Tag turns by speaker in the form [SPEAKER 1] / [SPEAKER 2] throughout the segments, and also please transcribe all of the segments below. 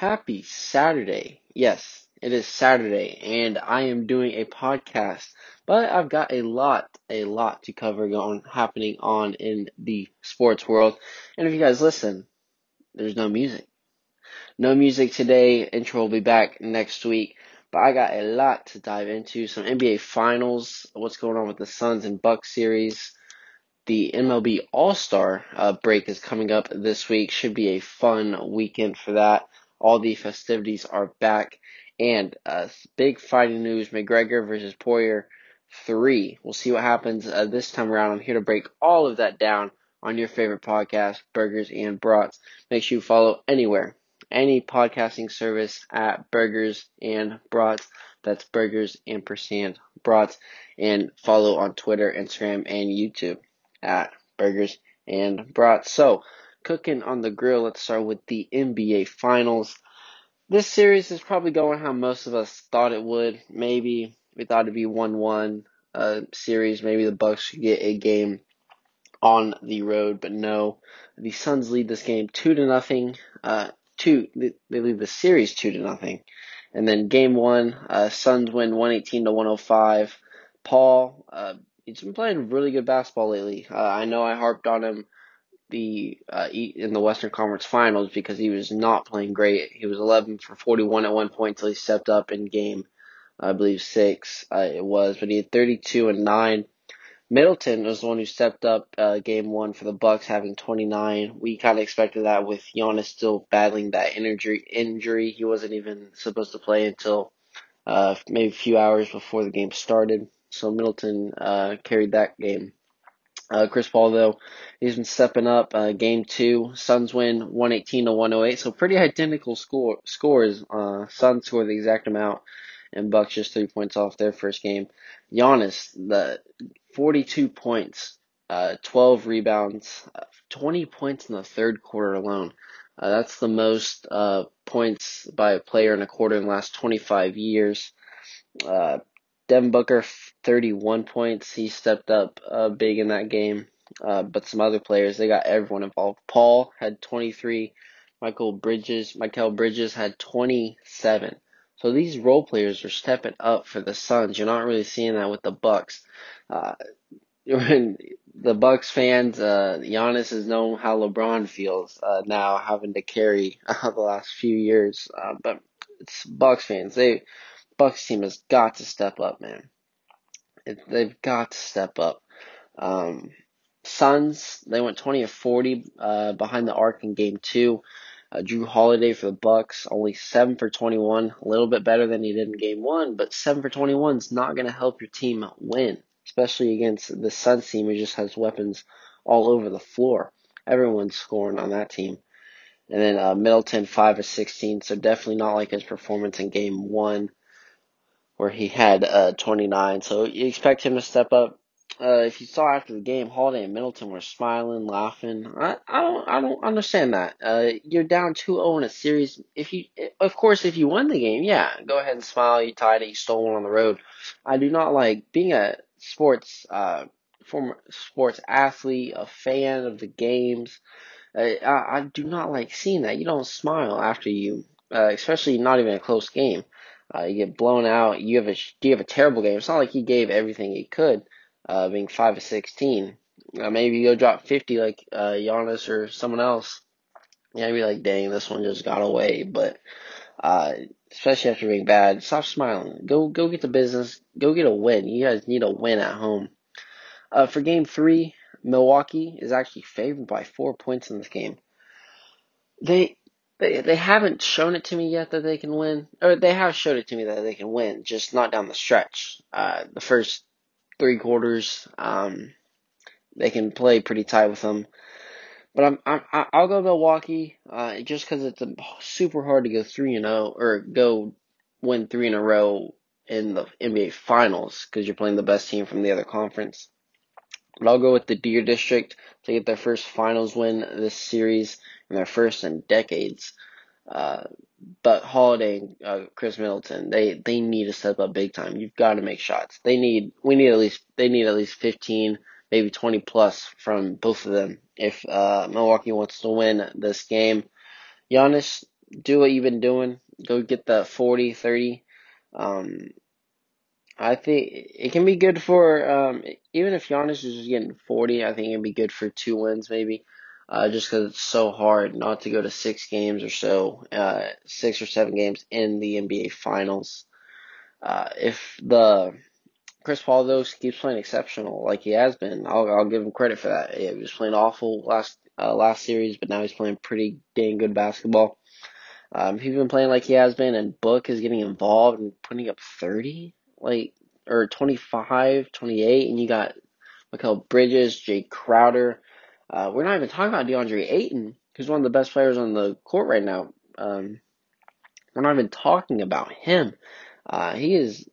[SPEAKER 1] Happy Saturday. Yes, it is Saturday and I am doing a podcast, but I've got a lot, a lot to cover going happening on in the sports world. And if you guys listen, there's no music. No music today. Intro will be back next week. But I got a lot to dive into. Some NBA finals, what's going on with the Suns and Bucks series. The MLB All Star uh, break is coming up this week. Should be a fun weekend for that. All the festivities are back. And uh, big fighting news McGregor versus Poirier 3. We'll see what happens uh, this time around. I'm here to break all of that down on your favorite podcast, Burgers and Brats. Make sure you follow anywhere, any podcasting service at Burgers and Brats. That's Burgers and Percent Brats. And follow on Twitter, Instagram, and YouTube at Burgers and Brats. So, cooking on the grill. Let's start with the NBA Finals. This series is probably going how most of us thought it would. Maybe we thought it'd be one-one uh, series. Maybe the Bucks could get a game on the road, but no. The Suns lead this game two to nothing. Uh, two. They lead the series two to nothing, and then game one, uh, Suns win one eighteen to one hundred five. Paul, uh, he's been playing really good basketball lately. Uh, I know I harped on him the uh, in the Western Conference Finals because he was not playing great. He was 11 for 41 at one point until he stepped up in game, I believe six uh, it was, but he had 32 and nine. Middleton was the one who stepped up uh, game one for the Bucks, having 29. We kind of expected that with Giannis still battling that injury. Injury, he wasn't even supposed to play until uh, maybe a few hours before the game started. So Middleton uh, carried that game. Uh, Chris Paul, though, he's been stepping up. Uh, game two, Suns win 118 to 108. So pretty identical score scores. Uh, Suns score the exact amount, and Bucks just three points off their first game. Giannis, the 42 points, uh, 12 rebounds, uh, 20 points in the third quarter alone. Uh, that's the most uh, points by a player in a quarter in the last 25 years. Uh, Devin Booker, 31 points. He stepped up uh, big in that game. Uh, but some other players, they got everyone involved. Paul had 23. Mikal Bridges, Mikal Bridges had 27. So these role players are stepping up for the Suns. You're not really seeing that with the Bucks. Uh, the Bucks fans, uh, Giannis has known how LeBron feels uh, now, having to carry uh, the last few years. Uh, but it's Bucks fans. They Bucks team has got to step up, man. It, they've got to step up. Um, Suns, they went 20 of 40 uh, behind the arc in game two. Uh, Jrue Holiday for the Bucks, only 7 for 21, a little bit better than he did in game one, but 7 for 21 is not going to help your team win, especially against the Suns team who just has weapons all over the floor. Everyone's scoring on that team. And then uh, Middleton, 5 of 16, so definitely not like his performance in game one where he had uh, 29. So you expect him to step up. Uh, if you saw after the game, Holiday and Middleton were smiling, laughing. I, I don't I don't understand that. Uh, you're down 2-0 in a series. If you, of course, if you won the game, yeah, go ahead and smile. You tied it. You stole one on the road. I do not like being a sports uh former sports athlete, a fan of the games. Uh, I, I do not like seeing that. You don't smile after you, uh, especially not even a close game. Uh, you get blown out. You have a you have a terrible game. It's not like he gave everything he could, uh, being five of sixteen. Uh, maybe you go drop fifty like uh, Giannis or someone else. Yeah, I'd be like, dang, this one just got away. But uh, especially after being bad, stop smiling. Go go get the business. Go get a win. You guys need a win at home. Uh, for game three, Milwaukee is actually favored by four points in this game. They they they haven't shown it to me yet that they can win, or they have showed it to me that they can win, just not down the stretch. Uh, the first three quarters, um, they can play pretty tight with them. But I'm, I'm I'll go Milwaukee, uh, just because it's a, super hard to go three and zero oh, or go win three in a row in the NBA Finals because you're playing the best team from the other conference. But I'll go with the Deer District to get their first finals win this series and their first in decades. Uh, but Holiday and uh, Khris Middleton, they they need to step up big time. You've got to make shots. They need we need at least they need at least 15, maybe 20 plus from both of them if uh, Milwaukee wants to win this game. Giannis, do what you've been doing. Go get the 40, 30. Um, I think it can be good for um, even if Giannis is just getting 40. I think it'd be good for two wins maybe. Uh, just because it's so hard not to go to six games or so, uh, six or seven games in the NBA Finals. Uh, if the Chris Paul though keeps playing exceptional like he has been, I'll I'll give him credit for that. Yeah, he was playing awful last uh, last series, but now he's playing pretty dang good basketball. Um, he's been playing like he has been, and Book is getting involved and putting up 30, like, or 25, 28, and you got Mikal Bridges, Jae Crowder. Uh, we're not even talking about DeAndre Ayton, who's one of the best players on the court right now. Um, we're not even talking about him. Uh, he is,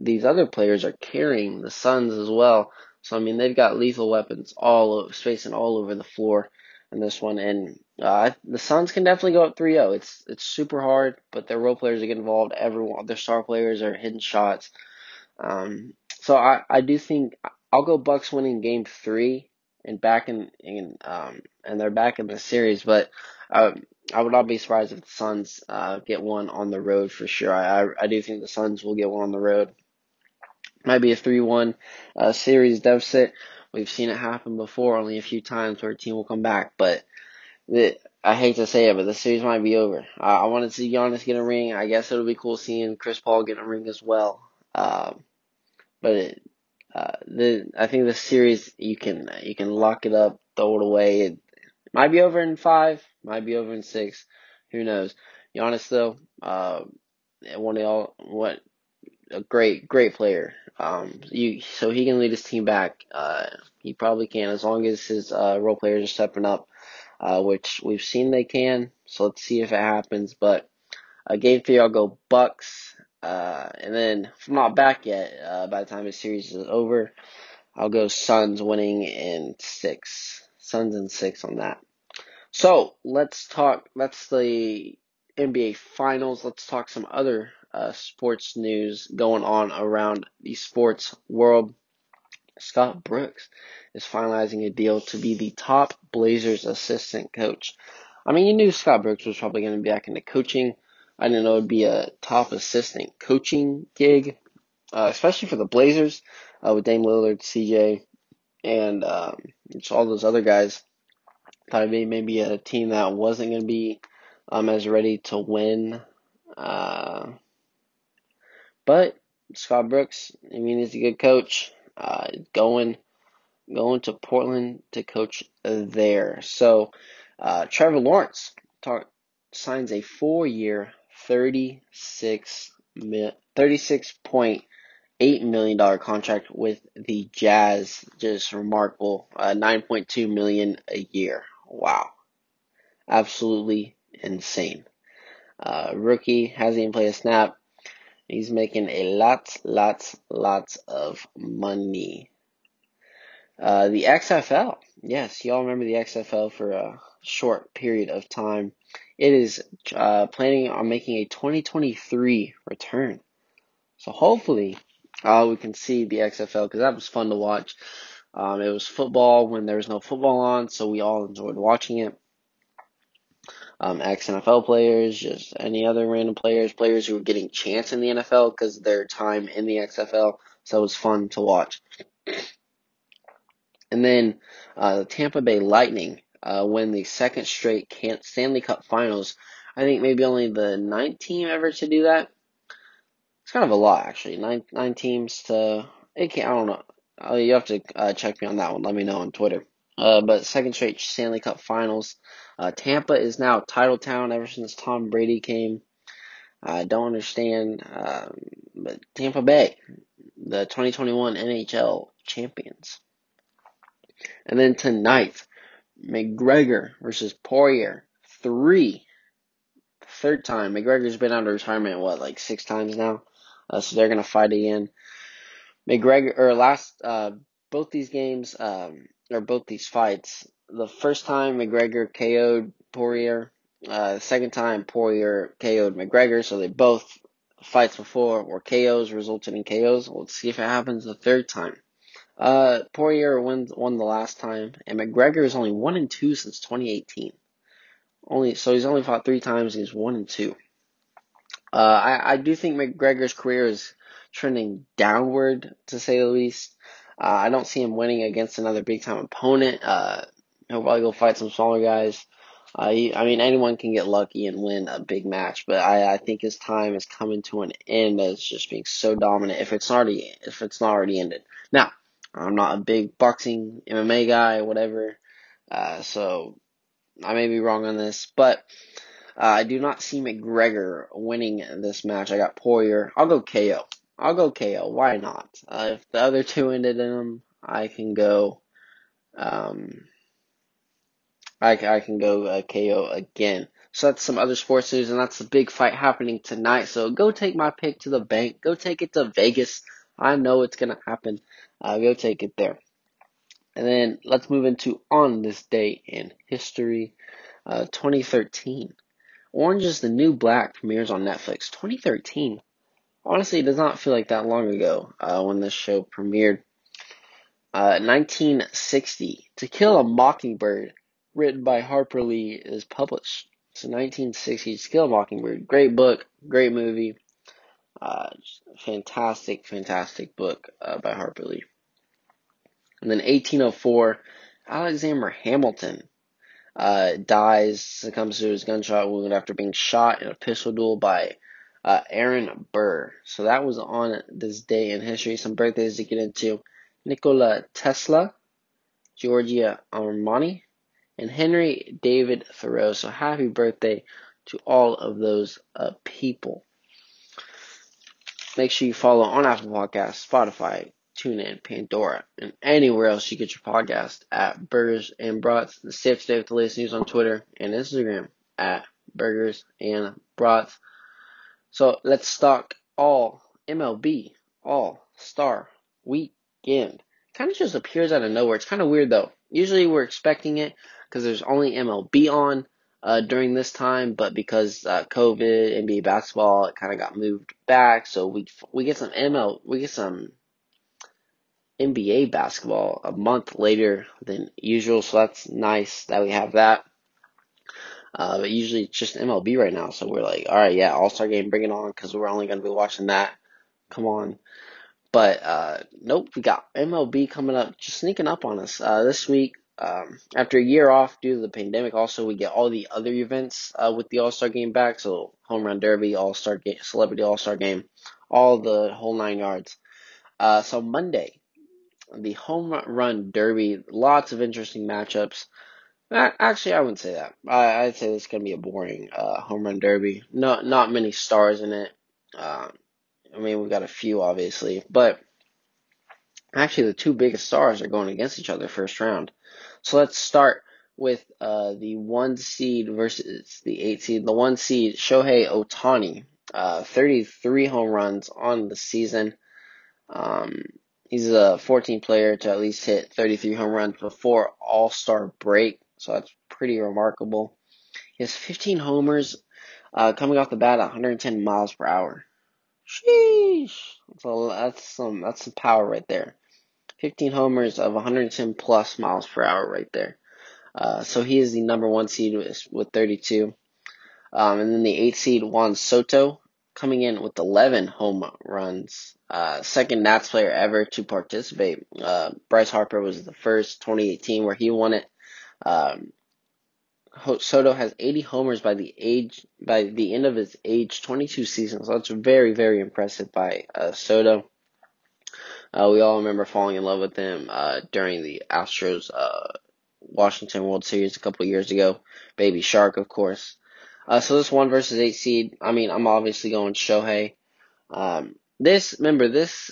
[SPEAKER 1] these other players are carrying the Suns as well. So, I mean, they've got lethal weapons all spacing all over the floor in this one. And uh, the Suns can definitely go up 3-0. It's it's super hard, but their role players are getting involved. Everyone, their star players are hitting shots. Um, so I, I do think I'll go Bucks winning Game Three and back in, in um and they're back in the series. But uh, I would not be surprised if the Suns uh, get one on the road for sure. I, I I do think the Suns will get one on the road. Might be a three-one uh, series deficit. We've seen it happen before, only a few times where a team will come back, but the, I hate to say it, but the series might be over. I, I want to see Giannis get a ring. I guess it'll be cool seeing Chris Paul get a ring as well. Um, but it, uh, the I think the series you can you can lock it up, throw it away. It might be over in five, might be over in six. Who knows? Giannis though, uh, one of all what a great great player. Um, you so he can lead his team back. Uh, he probably can as long as his uh, role players are stepping up uh, which we've seen they can. So let's see if it happens. But uh, game three, I'll go Bucks. Uh, and then if I'm not back yet, uh, by the time the series is over, I'll go Suns winning in six. Suns in six on that. So let's talk. That's the NBA Finals. Let's talk some other uh, sports news going on around the sports world. Scott Brooks is finalizing a deal to be the top Blazers assistant coach. I mean, you knew Scott Brooks was probably going to be back into coaching. I didn't know it'd be a top assistant coaching gig, uh, especially for the Blazers uh, with Dame Lillard, CJ, and um, all those other guys. Thought it'd maybe a team that wasn't going to be um, as ready to win. Uh, but Scott Brooks, I mean, he's a good coach. Uh, going going to Portland to coach there. So uh, Trevor Lawrence tar- signs a four year, $36.8 million contract with the Jags. Just remarkable. Uh, $9.2 million a year. Wow. Absolutely insane. Uh, rookie hasn't even played a snap. He's making a lot, lots, lots of money. Uh, the XFL. Yes, y'all remember the XFL for uh, short period of time. It is uh, planning on making a 2023 return. So hopefully uh, we can see the XFL because that was fun to watch. Um, it was football when there was no football on, so we all enjoyed watching it um, ex NFL players, just any other random players, players who were getting chance in the NFL because their time in the XFL. So it was fun to watch. And then uh, the Tampa Bay Lightning uh, win the second straight Stanley Cup Finals. I think maybe only the ninth team ever to do that. It's kind of a lot actually. Nine nine teams to it can't. I don't know. Uh, you have to uh, check me on that one. Let me know on Twitter. Uh, but second straight Stanley Cup Finals. Uh, Tampa is now title town ever since Tom Brady came. I don't understand, um, but Tampa Bay, the 2021 NHL champions. And then tonight, McGregor versus Poirier, three. Third time. McGregor's been out of retirement, what, like six times now? Uh, so they're going to fight again. McGregor, or last, uh, both these games, um, or both these fights, the first time McGregor KO'd Poirier, uh, the second time Poirier KO'd McGregor, so they both fights before were KOs resulted in KOs. Let's see if it happens the third time. Uh, Poirier wins won the last time, and McGregor is only one and two since 2018. Only so he's only fought three times. He's one and two. Uh, I I do think McGregor's career is trending downward to say the least. Uh, I don't see him winning against another big time opponent. Uh, he'll probably go fight some smaller guys. Uh, he, I mean, anyone can get lucky and win a big match, but I, I think his time is coming to an end as just being so dominant. If it's already, if it's not already ended. Now, I'm not a big boxing MMA guy, whatever. Uh, so I may be wrong on this, but uh, I do not see McGregor winning this match. I got Poirier. I'll go KO. I'll go KO. Why not? Uh, if the other two ended in them, I can go. Um, I, I can go uh, KO again. So that's some other sports news, and that's the big fight happening tonight. So go take my pick to the bank. Go take it to Vegas. I know it's gonna happen. Go take it there. And then let's move into on this day in history, uh, 2013. Orange is the New Black premieres on Netflix. 2013. Honestly, it does not feel like that long ago uh, when this show premiered. Uh, 1960. To Kill a Mockingbird, written by Harper Lee, is published. So 1960. To Kill a Mockingbird. Great book, great movie. Uh, fantastic, fantastic book uh, by Harper Lee. And then 1804, Alexander Hamilton uh, dies, succumbs to his gunshot wound after being shot in a pistol duel by uh, Aaron Burr. So that was on this day in history. Some birthdays to get into. Nikola Tesla, Giorgio Armani, and Henry David Thoreau. So happy birthday to all of those uh, people. Make sure you follow on Apple Podcasts, Spotify, TuneIn, Pandora, and anywhere else you get your podcast at Burgers and Brats. The safe stay with the latest news on Twitter and Instagram at Burgers and Brats. So let's talk all MLB All Star Weekend. Kind of just appears out of nowhere. It's kind of weird though. Usually we're expecting it because there's only MLB on uh, during this time, but because uh, COVID, NBA basketball, it kind of got moved back. So we we get some ML, we get some NBA basketball a month later than usual. So that's nice that we have that. Uh, but usually it's just MLB right now. So we're like, all right, yeah, All Star game, bring it on, because we're only going to be watching that. Come on. But uh, nope, we got MLB coming up, just sneaking up on us uh, this week. Um, after a year off due to the pandemic, also we get all the other events uh, with the All Star Game back. So home run derby, All Star game, celebrity All Star game, all the whole nine yards. Uh, so Monday, the home run derby, lots of interesting matchups. Actually, I wouldn't say that. I, would say this is gonna be a boring uh, home run derby. Not not many stars in it. Uh, I mean, we've got a few obviously, but actually the two biggest stars are going against each other first round. So let's start with uh, the one seed versus the eight seed. The one seed, Shohei Ohtani, uh, 33 home runs on the season. Um, he's a 14 player to at least hit 33 home runs before All Star break, so that's pretty remarkable. He has 15 homers, uh, coming off the bat at 110 miles per hour. Sheesh, that's, a, that's some that's some power right there. 15 homers of 110 plus miles per hour right there. Uh, so he is the number one seed with, with 32. Um, and then the eight seed Juan Soto coming in with 11 home runs. Uh, second Nats player ever to participate. Uh, Bryce Harper was the first 2018 where he won it. Um, Soto has 80 homers by the age by the end of his age 22 season. So that's very very impressive by uh, Soto. Uh, we all remember falling in love with him uh, during the Astros uh, Washington World Series a couple years ago. Baby Shark, of course. Uh, so this one versus eight seed. I mean, I'm obviously going Shohei. Um, this remember this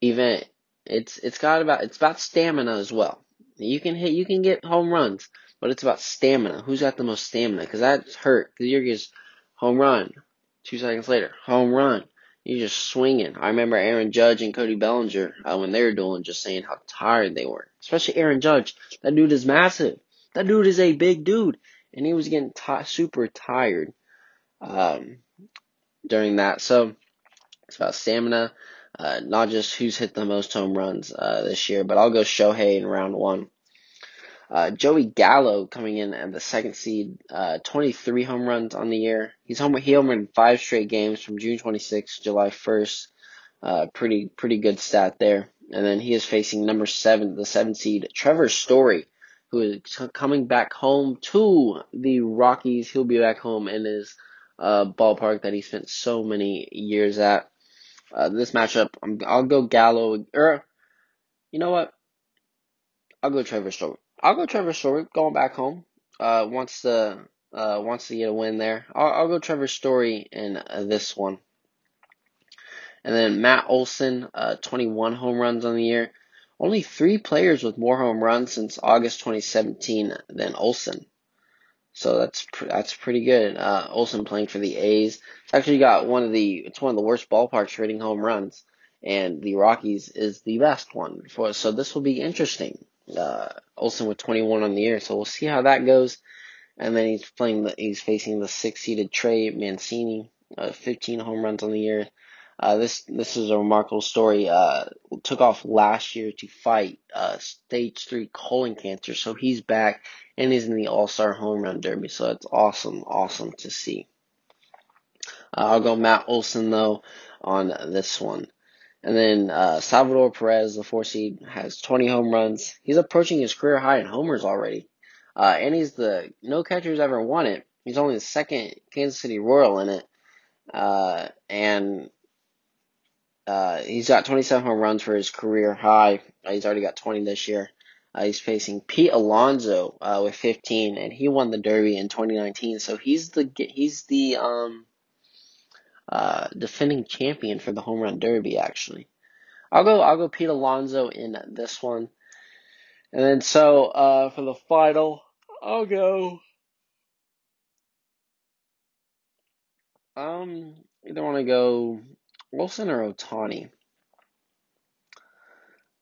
[SPEAKER 1] event. It's it's got about it's about stamina as well. You can hit, you can get home runs, but it's about stamina. Who's got the most stamina? Because that's hurt. Because you're just home run. Two seconds later, home run. You're just swinging. I remember Aaron Judge and Cody Bellinger uh, when they were doing, just saying how tired they were. Especially Aaron Judge. That dude is massive. That dude is a big dude, and he was getting t- super tired um, during that. So it's about stamina, uh, not just who's hit the most home runs uh, this year. But I'll go Shohei in round one. Uh, Joey Gallo coming in at the second seed, uh, 23 home runs on the year. He's home, he homered five straight games from June 26th, July 1st. Uh, pretty, pretty good stat there. And then he is facing number seven, the seven seed, Trevor Story, who is coming back home to the Rockies. He'll be back home in his, uh, ballpark that he spent so many years at. Uh, this matchup, i will go Gallo, or, you know what? I'll go Trevor Story. I'll go Trevor Story going back home. Uh, wants to uh, wants to get a win there. I'll, I'll go Trevor Story in uh, this one. And then Matt Olson, uh, 21 home runs on the year. Only three players with more home runs since August 2017 than Olson. So that's pr- that's pretty good. Uh, Olson playing for the A's. Actually got one of the it's one of the worst ballparks for hitting home runs, and the Rockies is the best one for. So this will be interesting. Uh, Olson with 21 on the year, so we'll see how that goes. And then he's playing the he's facing the six seeded Trey Mancini, uh, 15 home runs on the year. Uh, this this is a remarkable story. Uh, took off last year to fight uh, stage three colon cancer, so he's back and he's in the All Star Home Run Derby. So it's awesome, awesome to see. Uh, I'll go Matt Olson though on this one. And then uh, Salvador Perez, the four seed, has 20 home runs. He's approaching his career high in homers already. Uh, and he's the no catcher's ever won it. He's only the second Kansas City Royal in it. Uh, and uh, he's got 27 home runs for his career high. Uh, he's already got 20 this year. Uh, he's facing Pete Alonso uh, with 15, and he won the Derby in 2019. So he's the he's the um uh, defending champion for the home run derby. Actually, I'll go. I'll go Pete Alonso in this one, and then so uh, for the final, I'll go. Um, either want to go Olson or Ohtani.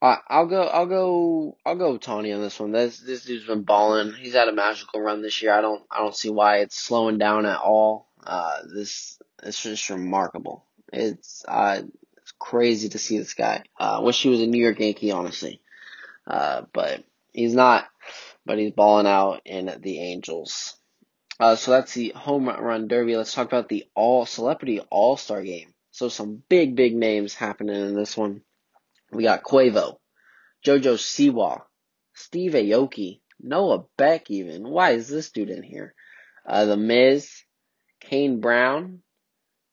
[SPEAKER 1] I, I'll go. I'll go. I'll go Ohtani on this one. This this dude's been balling. He's had a magical run this year. I don't. I don't see why it's slowing down at all. Uh, this it's just remarkable. It's uh, it's crazy to see this guy. Uh, wish he was a New York Yankee, honestly. Uh, but he's not. But he's balling out in the Angels. Uh, so that's the home run derby. Let's talk about the all celebrity all star game. So some big big names happening in this one. We got Quavo, JoJo Siwa, Steve Aoki, Noah Beck. Even why is this dude in here? Uh, the Miz, Kane Brown,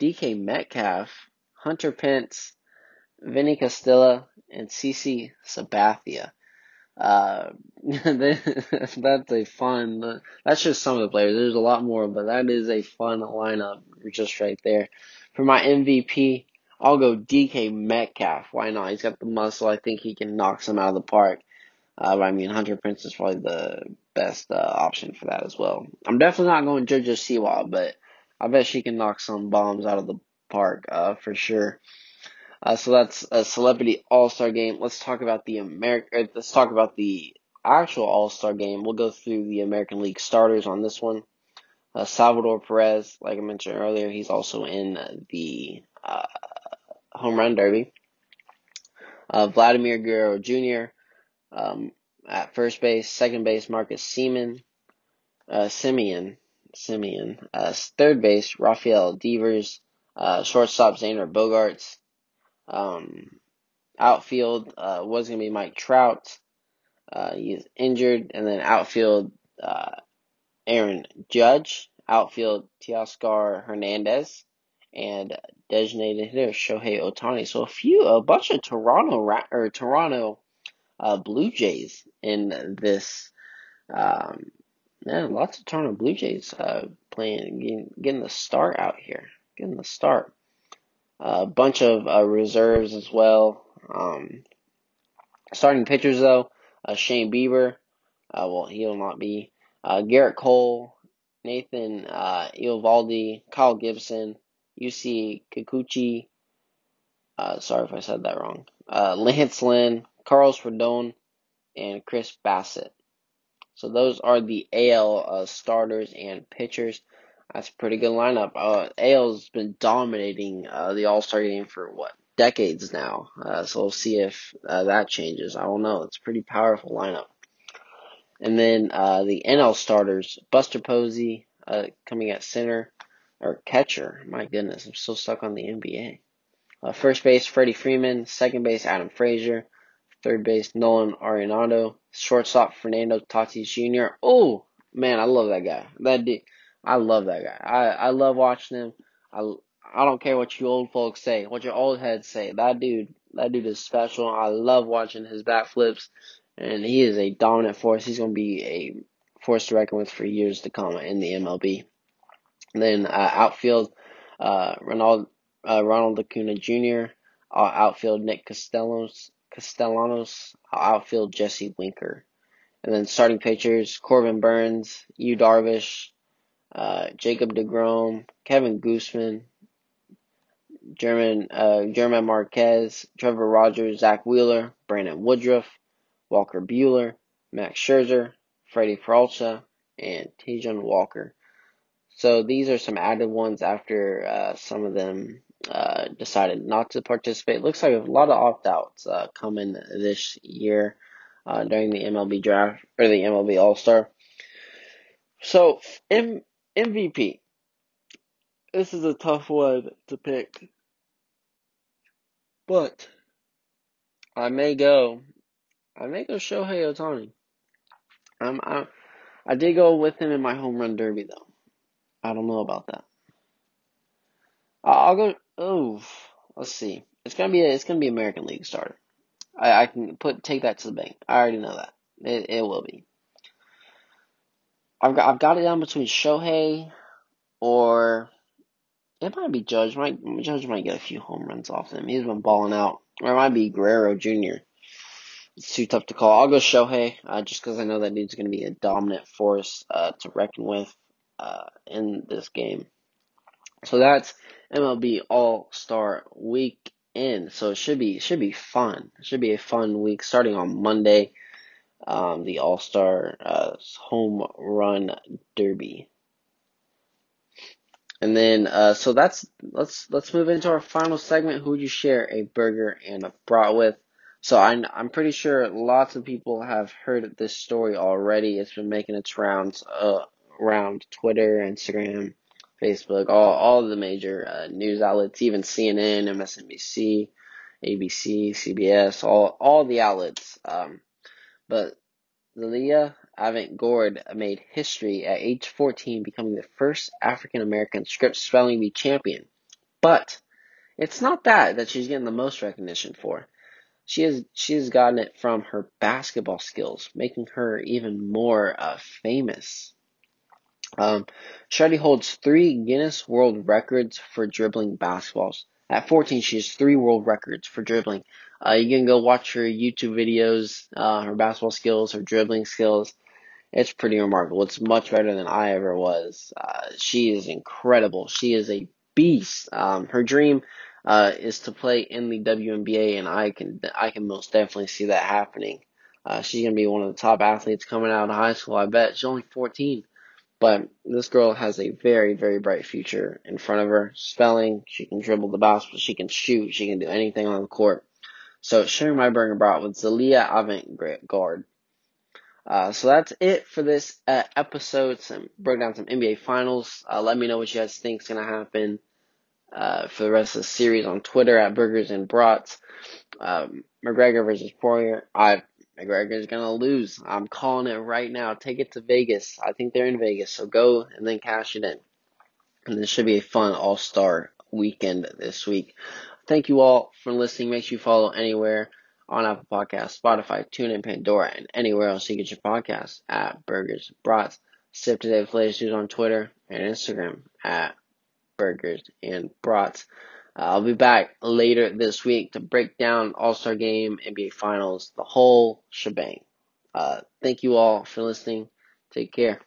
[SPEAKER 1] DK Metcalf, Hunter Pence, Vinny Castilla, and CC Sabathia. Uh, that's a fun, that's just some of the players. There's a lot more, but that is a fun lineup just right there. For my MVP, I'll go DK Metcalf. Why not? He's got the muscle. I think he can knock some out of the park. Uh, I mean, Hunter Pence is probably the best uh, option for that as well. I'm definitely not going JoJo Siwa, but I bet she can knock some bombs out of the park uh, for sure. Uh, so that's a celebrity all star game. Let's talk about the American. Let's talk about the actual all star game. We'll go through the American League starters on this one. Uh, Salvador Perez, like I mentioned earlier, he's also in the uh, home run derby. Uh, Vladimir Guerrero Jr. Um, at first base, second base Marcus Seaman, uh, Semien, Semien. Uh, third base, Rafael Devers. Uh, shortstop, Xander Bogaerts. Um, outfield uh, was going to be Mike Trout. Uh, he's injured. And then outfield, uh, Aaron Judge. Outfield, Teoscar Hernandez. And designated hitter, Shohei Ohtani. So a few, a bunch of Toronto, or Toronto uh, Blue Jays in this um, yeah, lots of Toronto Blue Jays uh, playing, getting, getting the start out here, getting the start. A uh, bunch of uh, reserves as well. Um, starting pitchers though, uh, Shane Bieber, uh, well he'll not be. Uh, Gerrit Cole, Nathan uh, Eovaldi, Kyle Gibson, Yusei Kikuchi. Uh, sorry if I said that wrong. Uh, Lance Lynn, Carlos Rodon, and Chris Bassitt. So those are the AL uh, starters and pitchers. That's a pretty good lineup. Uh, AL's been dominating uh, the All Star game for what decades now. So we'll see if that changes. I don't know. It's a pretty powerful lineup. And then uh, the NL starters, Buster Posey uh, coming at center or catcher. My goodness, I'm so stuck on the NBA. Uh, first base, Freddie Freeman. Second base, Adam Frazier. Third base, Nolan Arenado. Shortstop, Fernando Tatis Jr. Oh, man, I love that guy. That dude, I love that guy. I, I love watching him. I, I don't care what you old folks say, what your old heads say. That dude, that dude is special. I love watching his bat flips, and he is a dominant force. He's going to be a force to reckon with for years to come in the MLB. And then uh, outfield, uh, Ronald, uh, Ronald Acuna Jr., uh, outfield Nick Castellanos, Castellanos, outfield Jesse Winker. And then starting pitchers, Corbin Burnes, Yu Darvish, uh, Jacob DeGrom, Kevin Gausman, German, uh, German Marquez, Trevor Rogers, Zack Wheeler, Brandon Woodruff, Walker Buehler, Max Scherzer, Freddy Peralta, and Taijuan Walker. So these are some added ones after uh, some of them uh, decided not to participate. Looks like a lot of opt outs uh, coming this year uh, during the MLB draft or the MLB All Star. So M- MVP. This is a tough one to pick, but I may go. I may go Shohei Ohtani. Um, I, I did go with him in my home run derby though. I don't know about that. I'll go. Oh, let's see. It's gonna be a, it's gonna be American League starter. I, I can put take that to the bank. I already know that it it will be. I've got I've got it down between Shohei or it might be Judge. Might Judge might get a few home runs off him. He's been balling out. Or it might be Guerrero Jr. Too tough to call. I'll go Shohei, uh, just because I know that dude's going to be a dominant force uh, to reckon with uh, in this game. So that's MLB All Star Weekend. So it should be should be fun. It should be a fun week starting on Monday. Um, the All Star uh, Home Run Derby. And then, uh, so that's let's let's move into our final segment. Who would you share a burger and a brat with? So I'm I'm pretty sure lots of people have heard this story already. It's been making its rounds uh, around Twitter, Instagram, Facebook, all all the major uh, news outlets, even CNN, MSNBC, ABC, CBS, all all the outlets. Um, but Zaila Avant-garde made history at age 14, becoming the first African American Scripps spelling bee champion. But it's not that that she's getting the most recognition for. She has she has gotten it from her basketball skills, making her even more uh, famous. Um, holds three Guinness World Records for dribbling basketballs. At 14, she has three world records for dribbling. Uh, you can go watch her YouTube videos, uh, her basketball skills, her dribbling skills. It's pretty remarkable. It's much better than I ever was. Uh, she is incredible. She is a beast. Um, her dream uh, is to play in the WNBA, and I can I can most definitely see that happening. Uh, she's gonna be one of the top athletes coming out of high school. I bet she's only 14, but this girl has a very very bright future in front of her. Spelling, she can dribble the basketball, she can shoot, she can do anything on the court. So sharing my burger brought with Zalia Avant Guard. Uh, so that's it for this uh, episode. Some broke down some NBA finals. Uh, let me know what you guys think is gonna happen uh, for the rest of the series on Twitter at Burgers and Brats. Um, McGregor versus Poirier. I McGregor's gonna lose. I'm calling it right now. Take it to Vegas. I think they're in Vegas, so go and then cash it in. And this should be a fun All Star weekend this week. Thank you all for listening. Make sure you follow anywhere on Apple Podcasts, Spotify, TuneIn, Pandora, and anywhere else you get your podcasts at Burgers Brats. Sip today with latest news on Twitter and Instagram at Burgers and Brats. Uh, I'll be back later this week to break down All Star Game, NBA Finals, the whole shebang. Uh, thank you all for listening. Take care.